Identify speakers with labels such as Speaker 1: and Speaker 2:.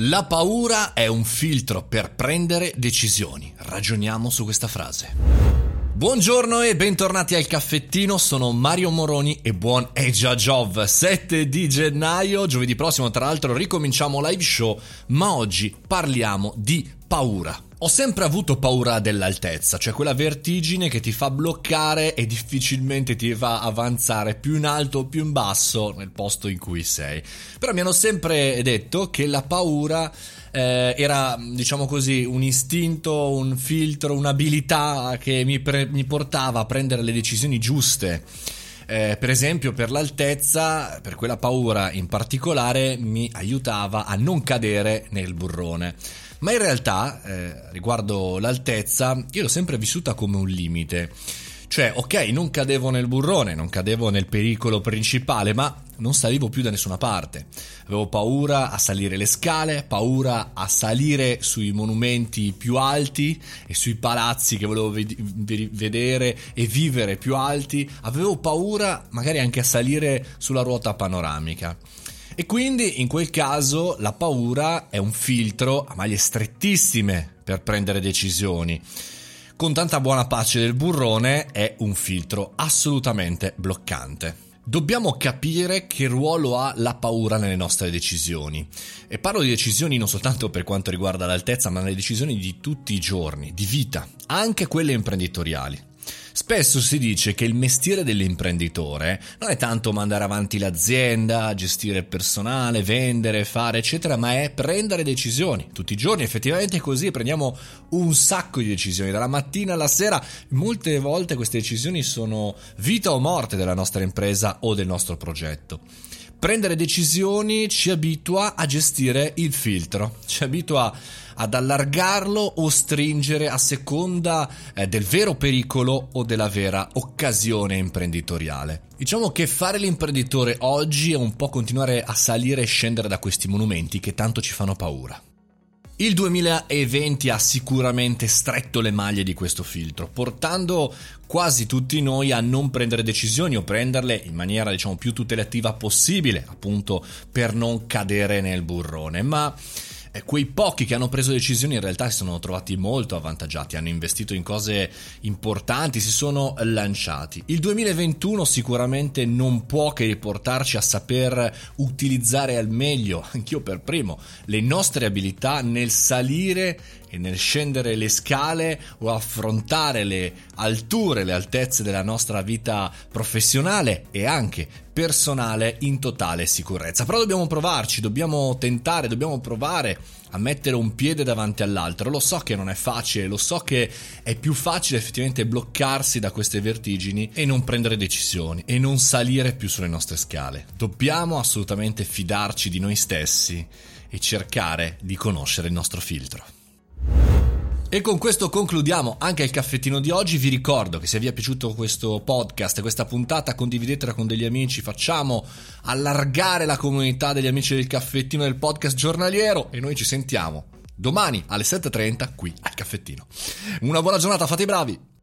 Speaker 1: La paura è un filtro per prendere decisioni. Ragioniamo su questa frase. Buongiorno e bentornati al caffettino, sono Mario Moroni e buon Eja Jov. 7 di gennaio, giovedì prossimo tra l'altro ricominciamo live show, ma oggi parliamo di paura. Ho sempre avuto paura dell'altezza, cioè quella vertigine che ti fa bloccare e difficilmente ti fa avanzare più in alto o più in basso nel posto in cui sei. Però mi hanno sempre detto che la paura eh, era, diciamo così, un istinto, un filtro, un'abilità che mi, pre- mi portava a prendere le decisioni giuste. Eh, per esempio per l'altezza, per quella paura in particolare, mi aiutava a non cadere nel burrone. Ma in realtà, eh, riguardo l'altezza, io l'ho sempre vissuta come un limite. Cioè, ok, non cadevo nel burrone, non cadevo nel pericolo principale, ma non salivo più da nessuna parte. Avevo paura a salire le scale, paura a salire sui monumenti più alti e sui palazzi che volevo ved- vedere e vivere più alti. Avevo paura magari anche a salire sulla ruota panoramica. E quindi in quel caso la paura è un filtro a maglie strettissime per prendere decisioni. Con tanta buona pace del burrone è un filtro assolutamente bloccante. Dobbiamo capire che ruolo ha la paura nelle nostre decisioni. E parlo di decisioni non soltanto per quanto riguarda l'altezza, ma nelle decisioni di tutti i giorni, di vita, anche quelle imprenditoriali. Spesso si dice che il mestiere dell'imprenditore non è tanto mandare avanti l'azienda, gestire il personale, vendere, fare eccetera, ma è prendere decisioni. Tutti i giorni effettivamente così, prendiamo un sacco di decisioni, dalla mattina alla sera. Molte volte queste decisioni sono vita o morte della nostra impresa o del nostro progetto. Prendere decisioni ci abitua a gestire il filtro, ci abitua ad allargarlo o stringere a seconda eh, del vero pericolo o della vera occasione imprenditoriale. Diciamo che fare l'imprenditore oggi è un po' continuare a salire e scendere da questi monumenti che tanto ci fanno paura. Il 2020 ha sicuramente stretto le maglie di questo filtro, portando quasi tutti noi a non prendere decisioni o prenderle in maniera diciamo più tutelativa possibile, appunto per non cadere nel burrone. Ma quei pochi che hanno preso decisioni in realtà si sono trovati molto avvantaggiati, hanno investito in cose importanti, si sono lanciati. Il 2021 sicuramente non può che riportarci a saper utilizzare al meglio, anch'io per primo, le nostre abilità nel salire e nel scendere le scale o affrontare le alture, le altezze della nostra vita professionale e anche personale in totale sicurezza. Però dobbiamo provarci, dobbiamo tentare, dobbiamo provare a mettere un piede davanti all'altro. Lo so che non è facile, lo so che è più facile effettivamente bloccarsi da queste vertigini e non prendere decisioni e non salire più sulle nostre scale. Dobbiamo assolutamente fidarci di noi stessi e cercare di conoscere il nostro filtro. E con questo concludiamo anche il caffettino di oggi. Vi ricordo che se vi è piaciuto questo podcast, questa puntata, condividetela con degli amici. Facciamo allargare la comunità degli amici del caffettino del podcast giornaliero. E noi ci sentiamo domani alle 7.30 qui al caffettino. Una buona giornata, fate i bravi!